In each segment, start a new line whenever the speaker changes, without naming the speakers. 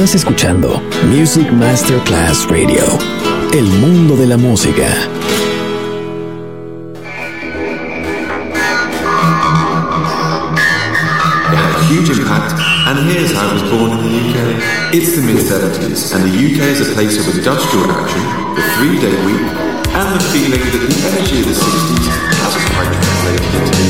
Estás escuchando Music Masterclass Radio. El mundo de la música.
It had a huge impact, and here's how it was born in the UK. It's the mid-70s, and the UK is a place of industrial action, the three-day week, and the feeling that the energy of the 60s hasn't quite translated into.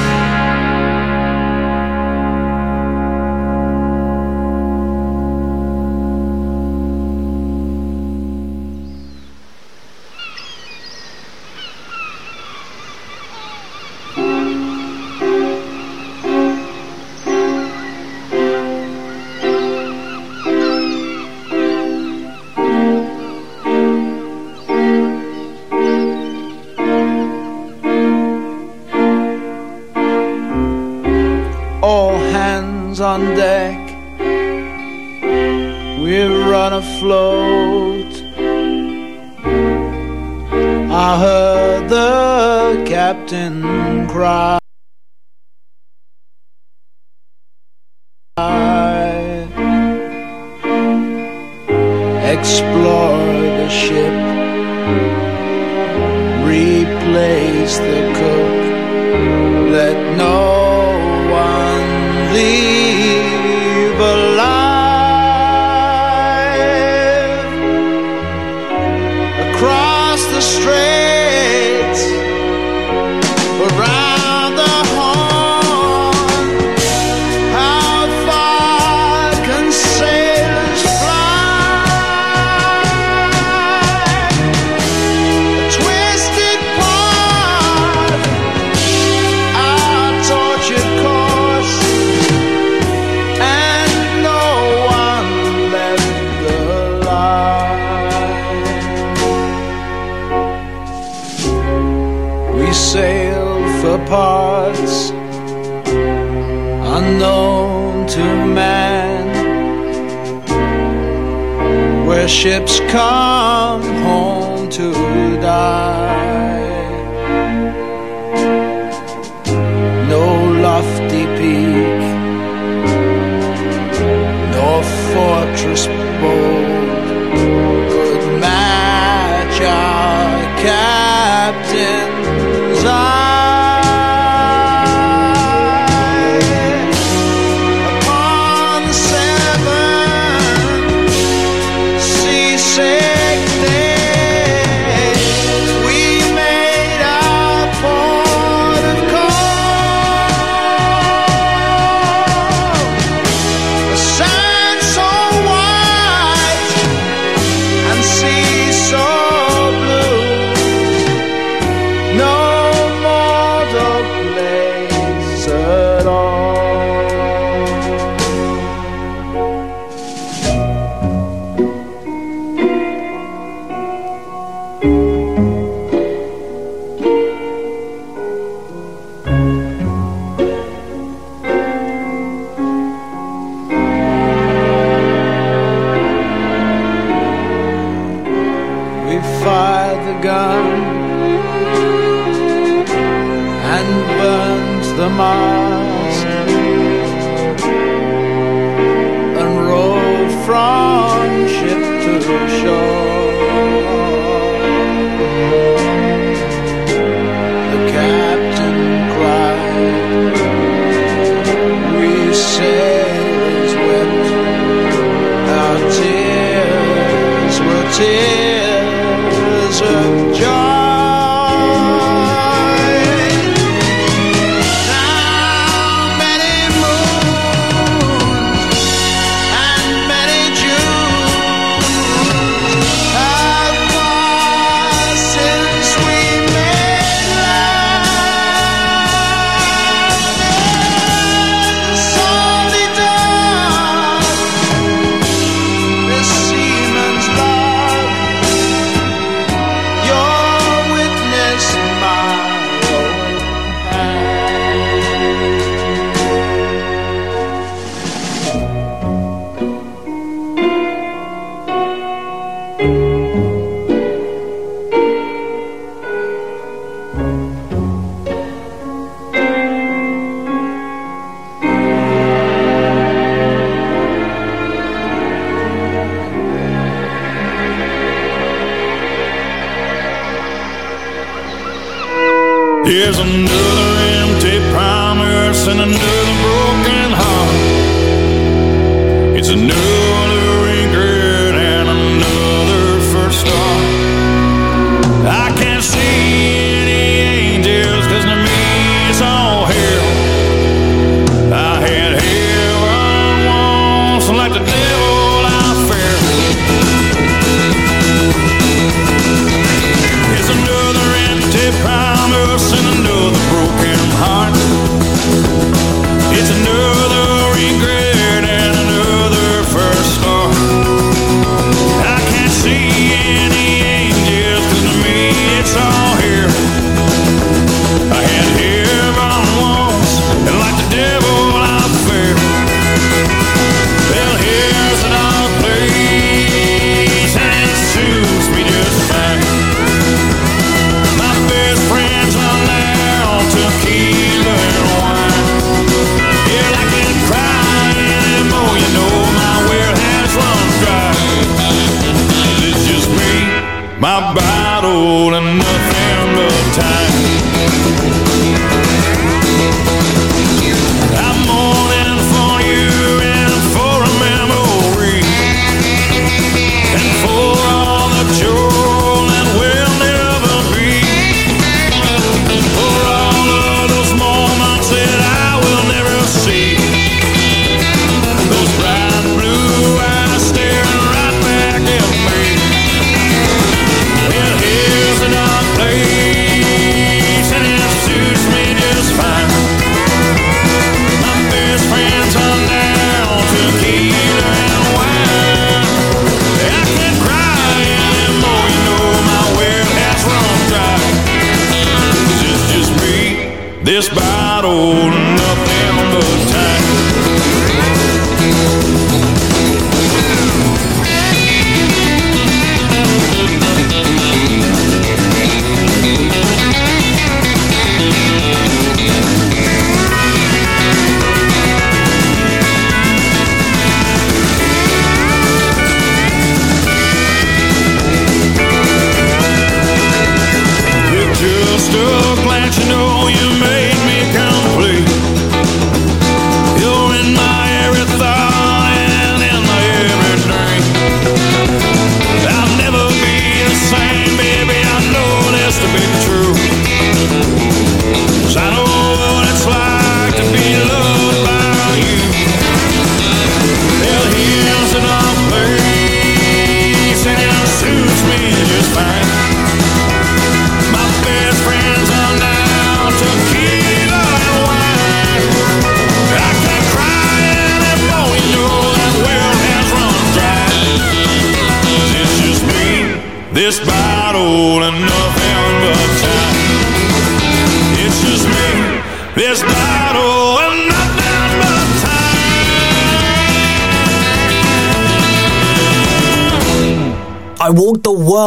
around. ships come. the
mall.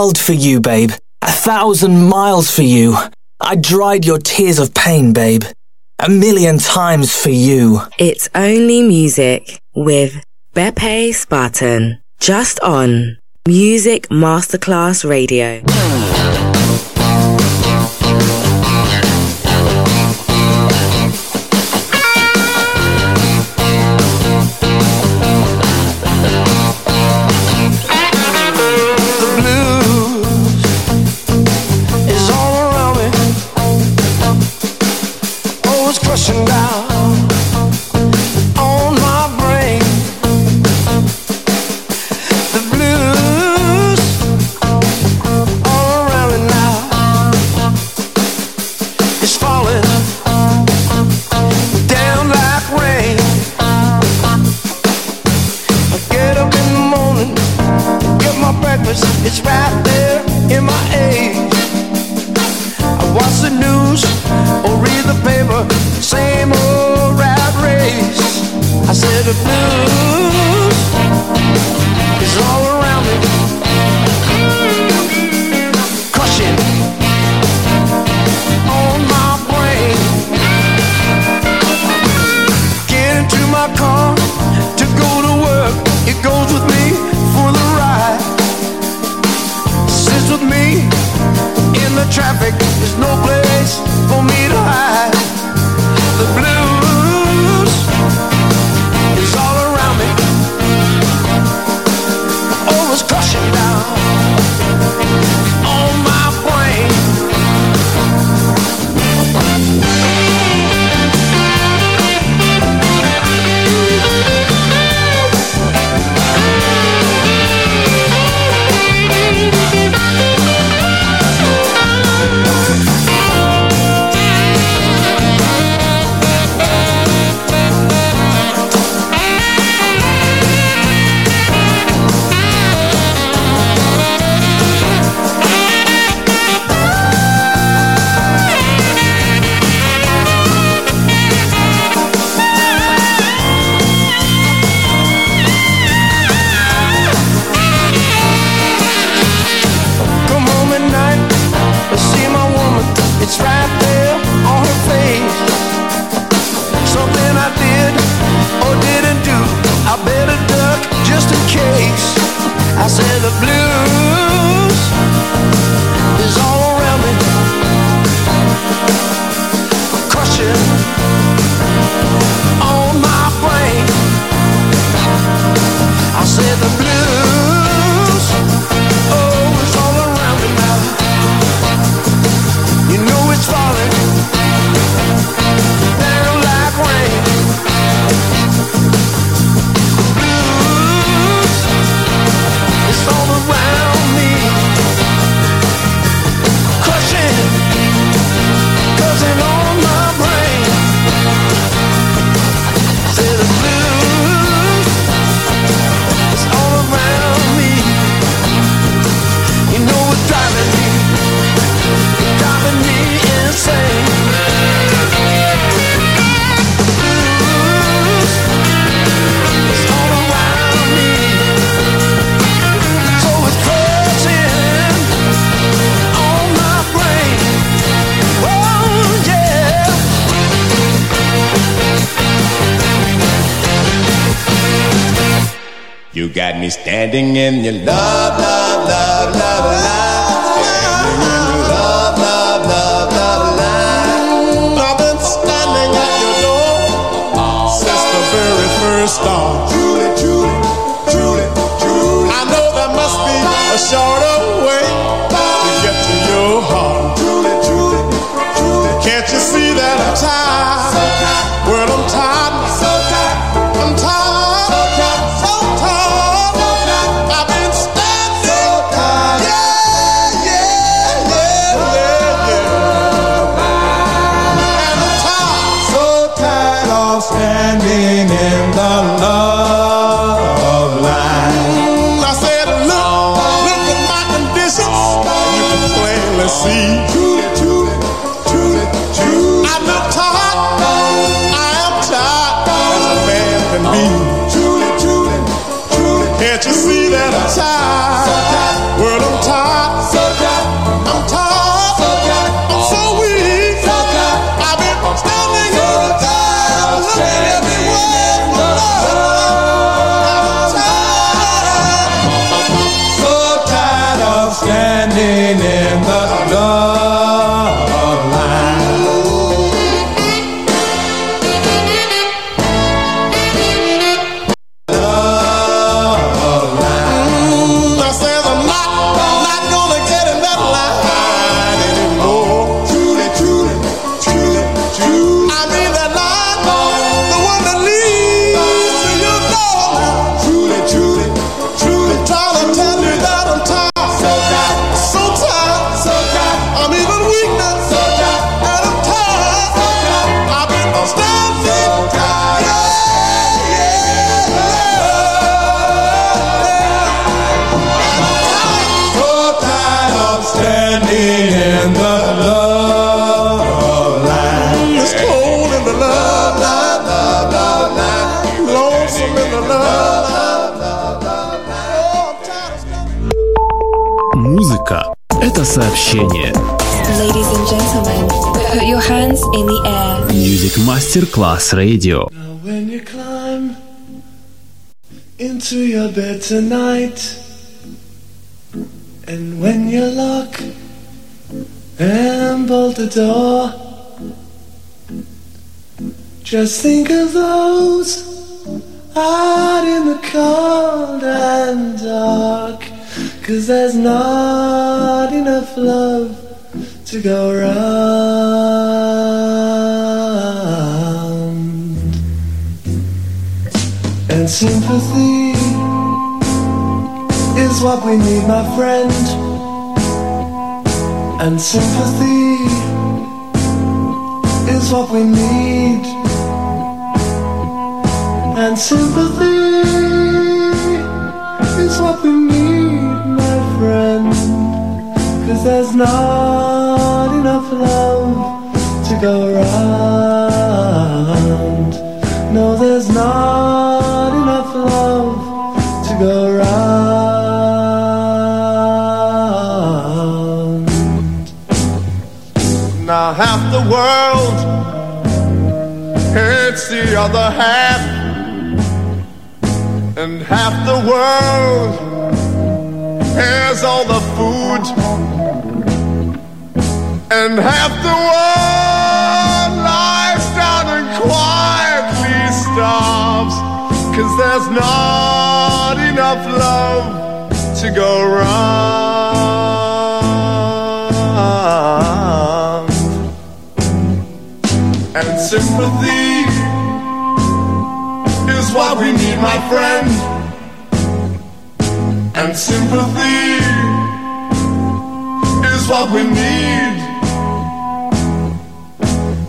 world for you, babe. A thousand miles for you. I dried your tears of pain, babe. A million times for you.
It's only music with Beppe Spatten. Just on Music Masterclass Radio.
It's right there in my age. I watch the news or read the paper, same old rat race. I said the blues is all.
တ
င်ငယ်မြ
လ time. Мастер-класс радио. Into your bed tonight, and when you lock and bolt the door, just think of those and sympathy is what we need, my friend. And sympathy is what we need. And sympathy is what we need, my friend. Cause there's not enough love to go around. No, there's not love to go round.
Now half the world hates the other half, and half the world has all the food, and half the world. there's not enough love to go around. And sympathy is what we need, my friend. And sympathy is what we need.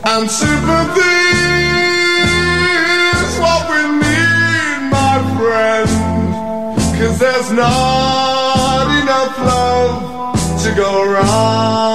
And sympathy. there's not enough love to go around.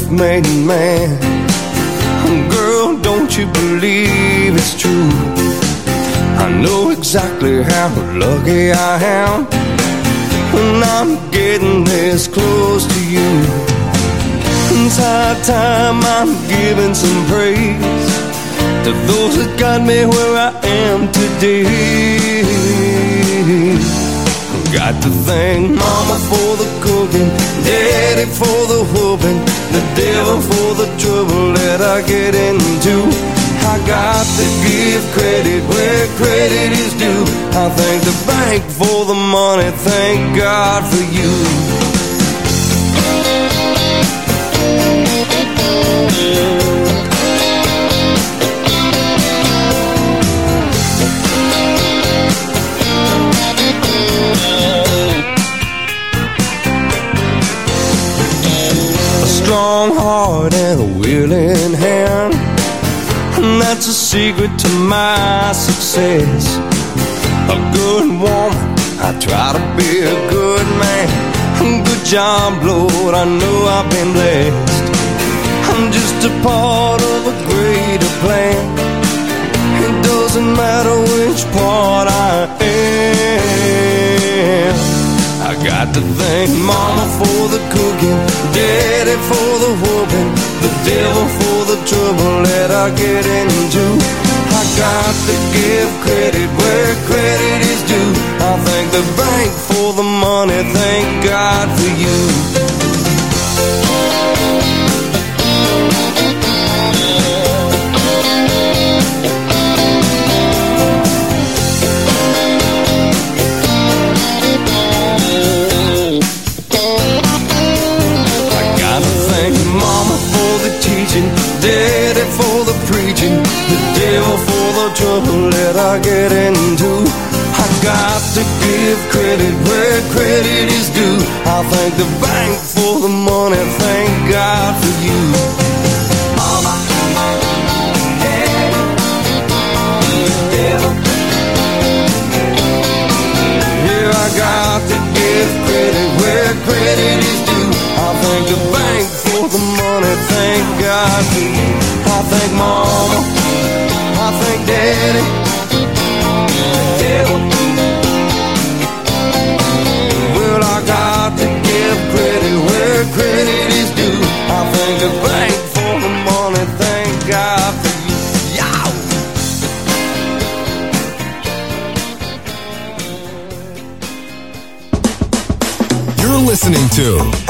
Self-made man. Girl, don't you believe it's true? I know exactly how lucky I am when I'm getting this close to you. High time I'm giving some praise to those that got me where I am today. Got to thank Mama for the cooking, Daddy for the whooping, the devil for the trouble that I get into. I got to give credit where credit is due. I thank the bank for the money, thank God for you. A strong heart and a willing hand. And that's a secret to my success. A good woman, I try to be a good man. Good job, Lord, I know I've been blessed. I'm just a part of a greater plan. It doesn't matter which part I am. I got to thank Mama for the cooking, Daddy for the whooping, the devil for the trouble that I get into. I got to give credit where credit is due. I thank the bank for the money, thank God for you. For the preaching, the devil for the trouble that I get into. I got to give credit where credit is due. I thank the bank for the money, thank God for you. Mama, I got to give credit where credit is due. I thank the bank for the money, thank God for you. Mama, I thank daddy. Devil. Well, I got to give credit where credit is due. I thank the bank for the money, thank God for you.
You're listening to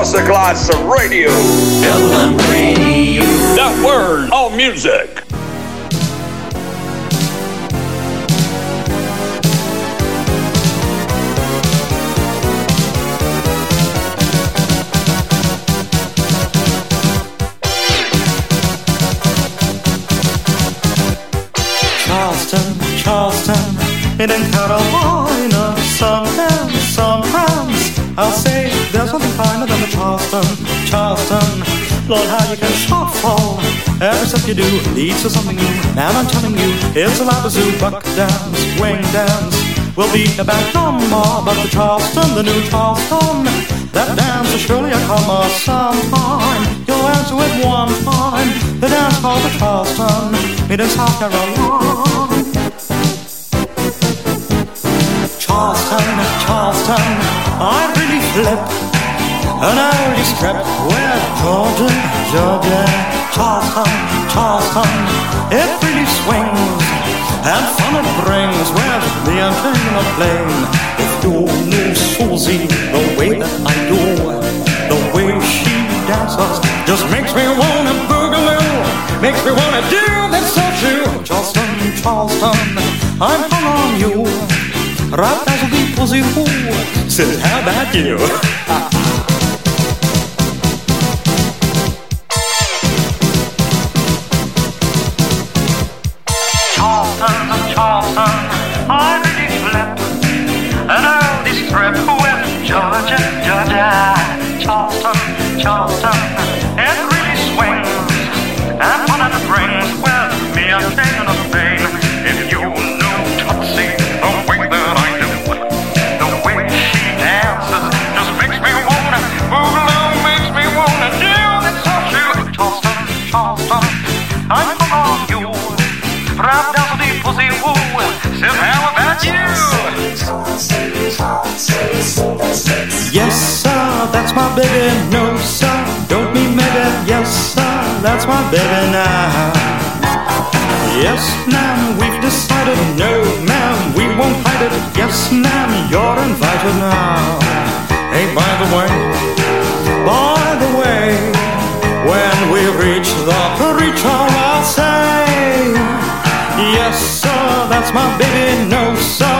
Salsa Glossa Radio. Dublin Radio. That word, all
music. Charleston, Charleston, it ain't
got a boy enough. Sometimes, sometimes, I'll say there's nothing finer Charleston, Charleston. Lord, how you can shuffle. Every step you do leads to something new. And I'm telling you, it's a labazoo, buck dance, wing dance. We'll be about no more, but the Charleston, the new Charleston. That dance is surely come off sometime. You'll answer it one time. The dance called the Charleston, made in South Carolina. Charleston, Charleston, I really flip an early strip with Georgia, Georgia. Charleston, Charleston, it really swings and fun it brings with me and taking a plane. If you knew Susie the way that I do, the way she dances just makes me wanna boogaloo, makes me wanna do this so true. Charleston, Charleston, I'm hung on you. Right as a deep pussy fool says, how about you? Charleston, Charleston, my baby. No, sir, don't be maybe. Yes, sir, that's my baby now. Yes, ma'am, we've decided. No, ma'am, we won't hide it. Yes, ma'am, you're invited now. Hey, by the way, by the way, when we reach the preacher, I'll say, Yes, sir, that's my baby. No, sir,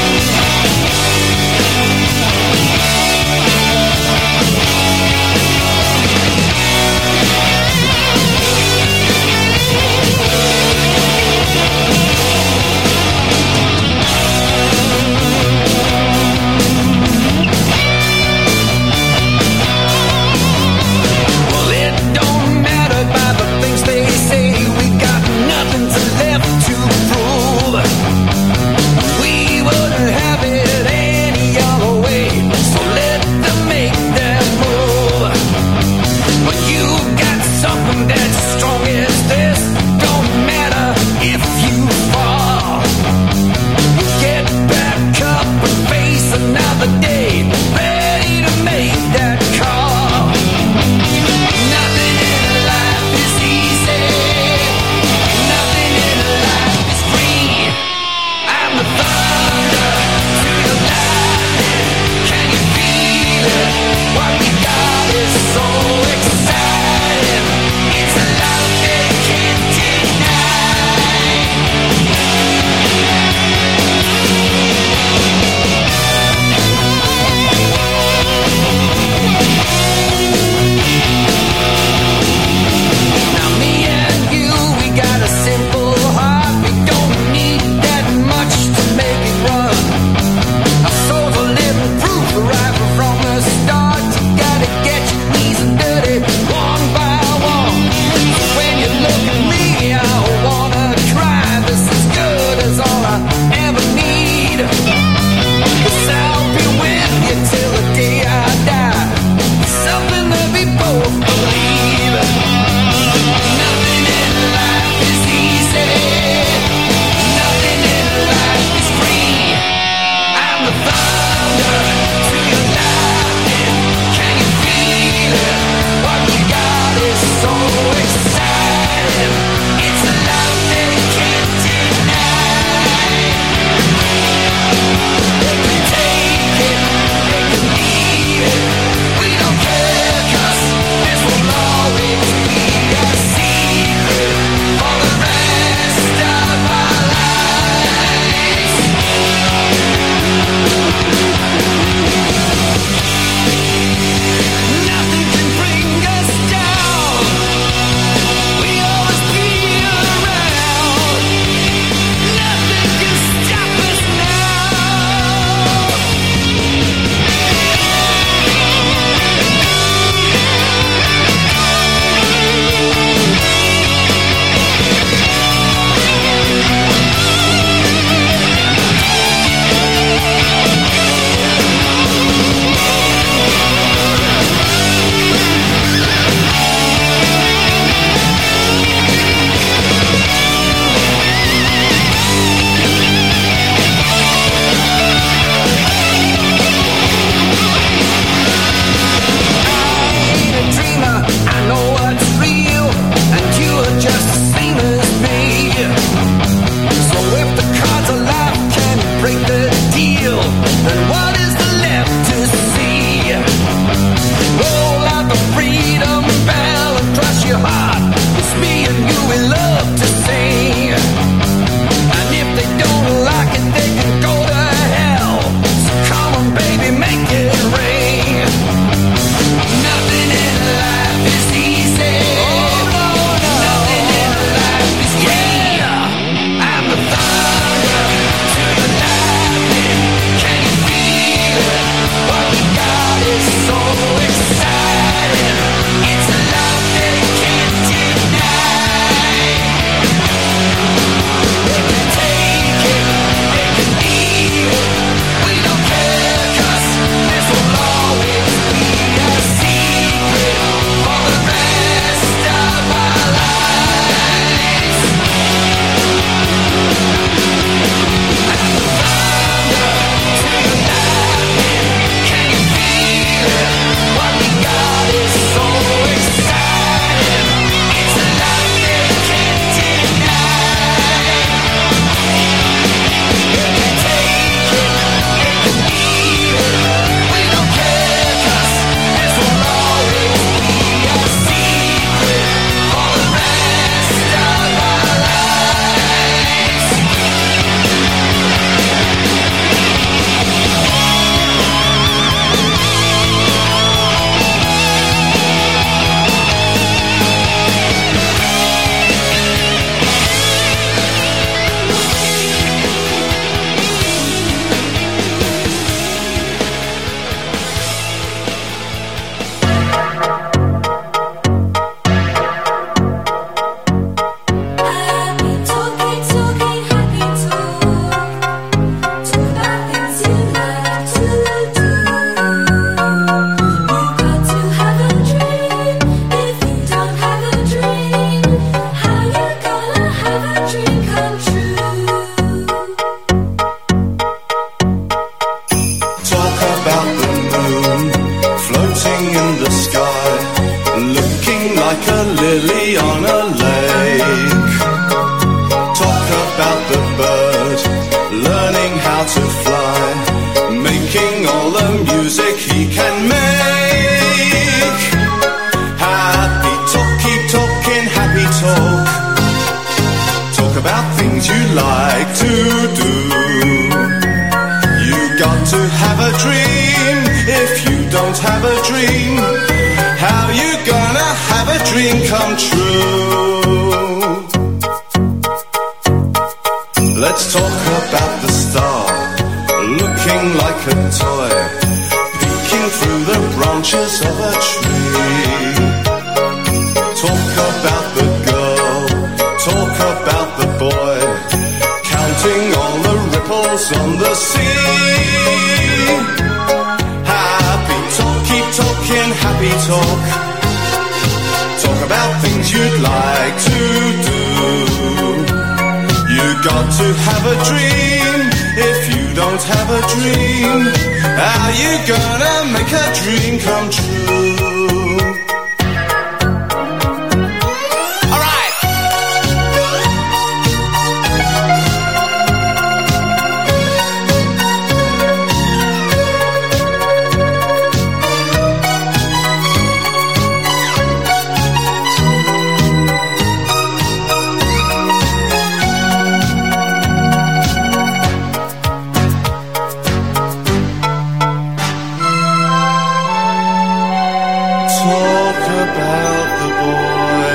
talk about the boy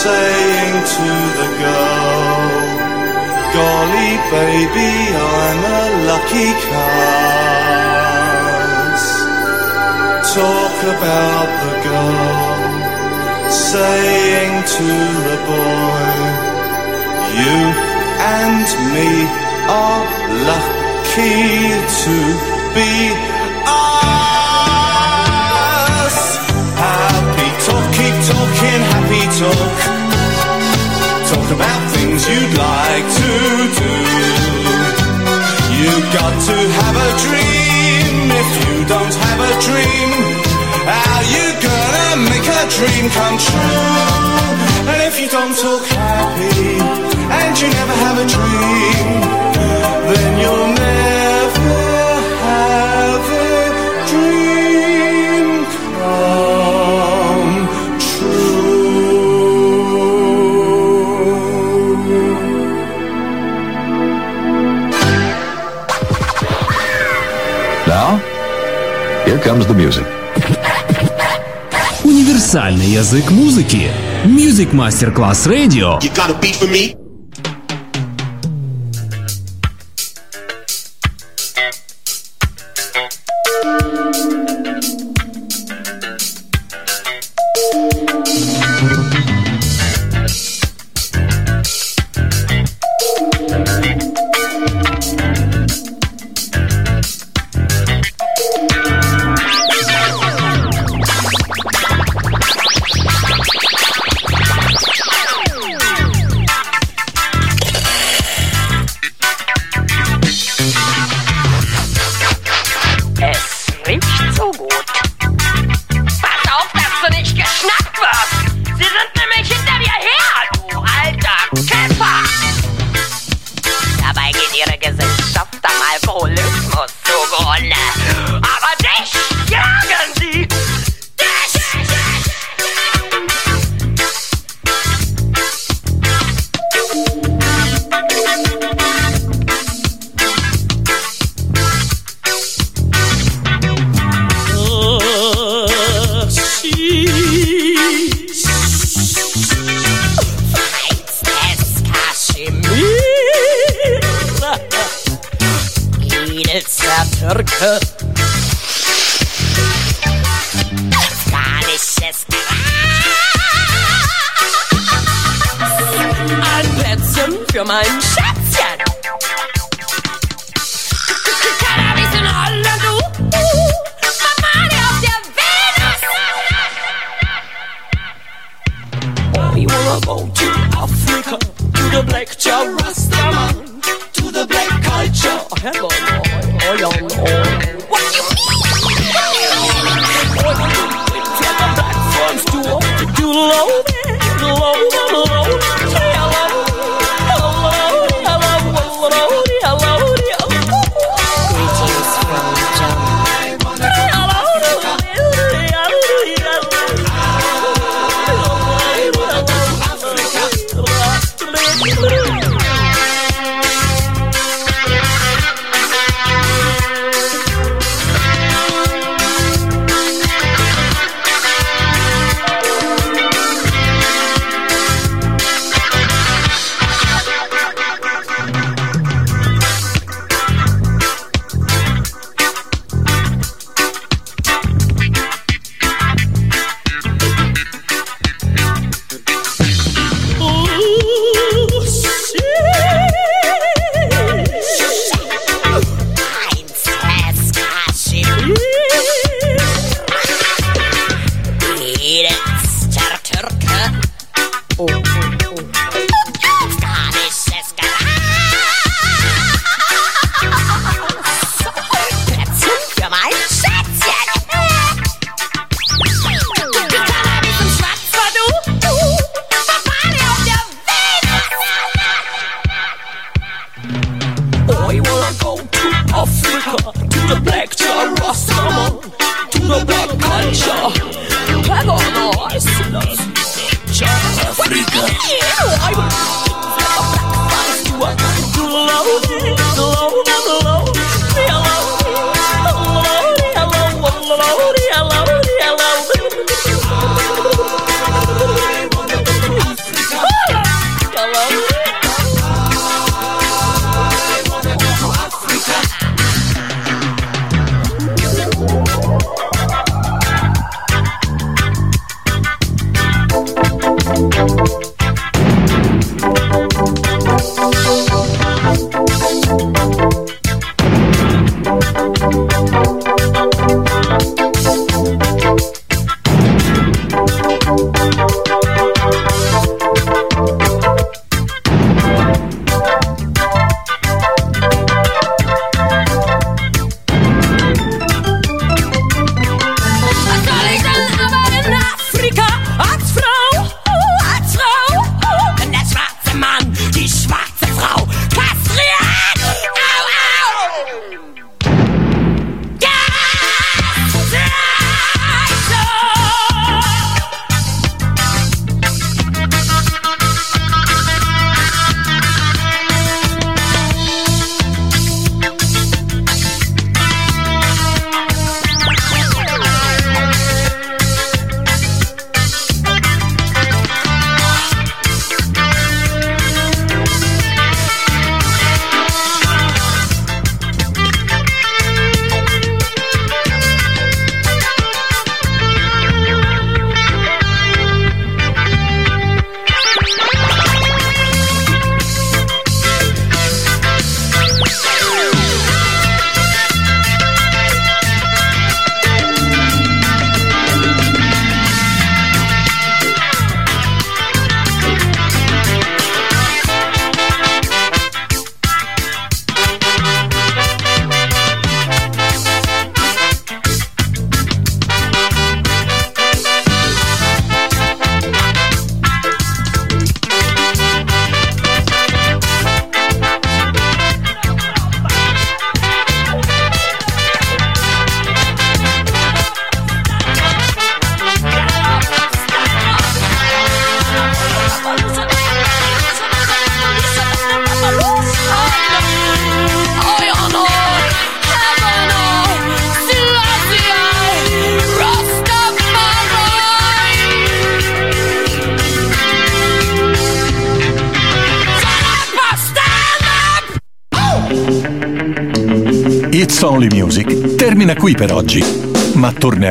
saying to the girl, Golly, baby, I'm a lucky cat." Talk about the girl saying to the boy, You and me are lucky to be talk. Talk about things you'd like to do. You've got to have a dream. If you don't have a dream, how you gonna make a dream come true? And if you don't talk happy and you never have a dream, then you'll never.
Here comes the music.
Универсальный язык музыки. Music Master Class Radio.
You got a beat for me?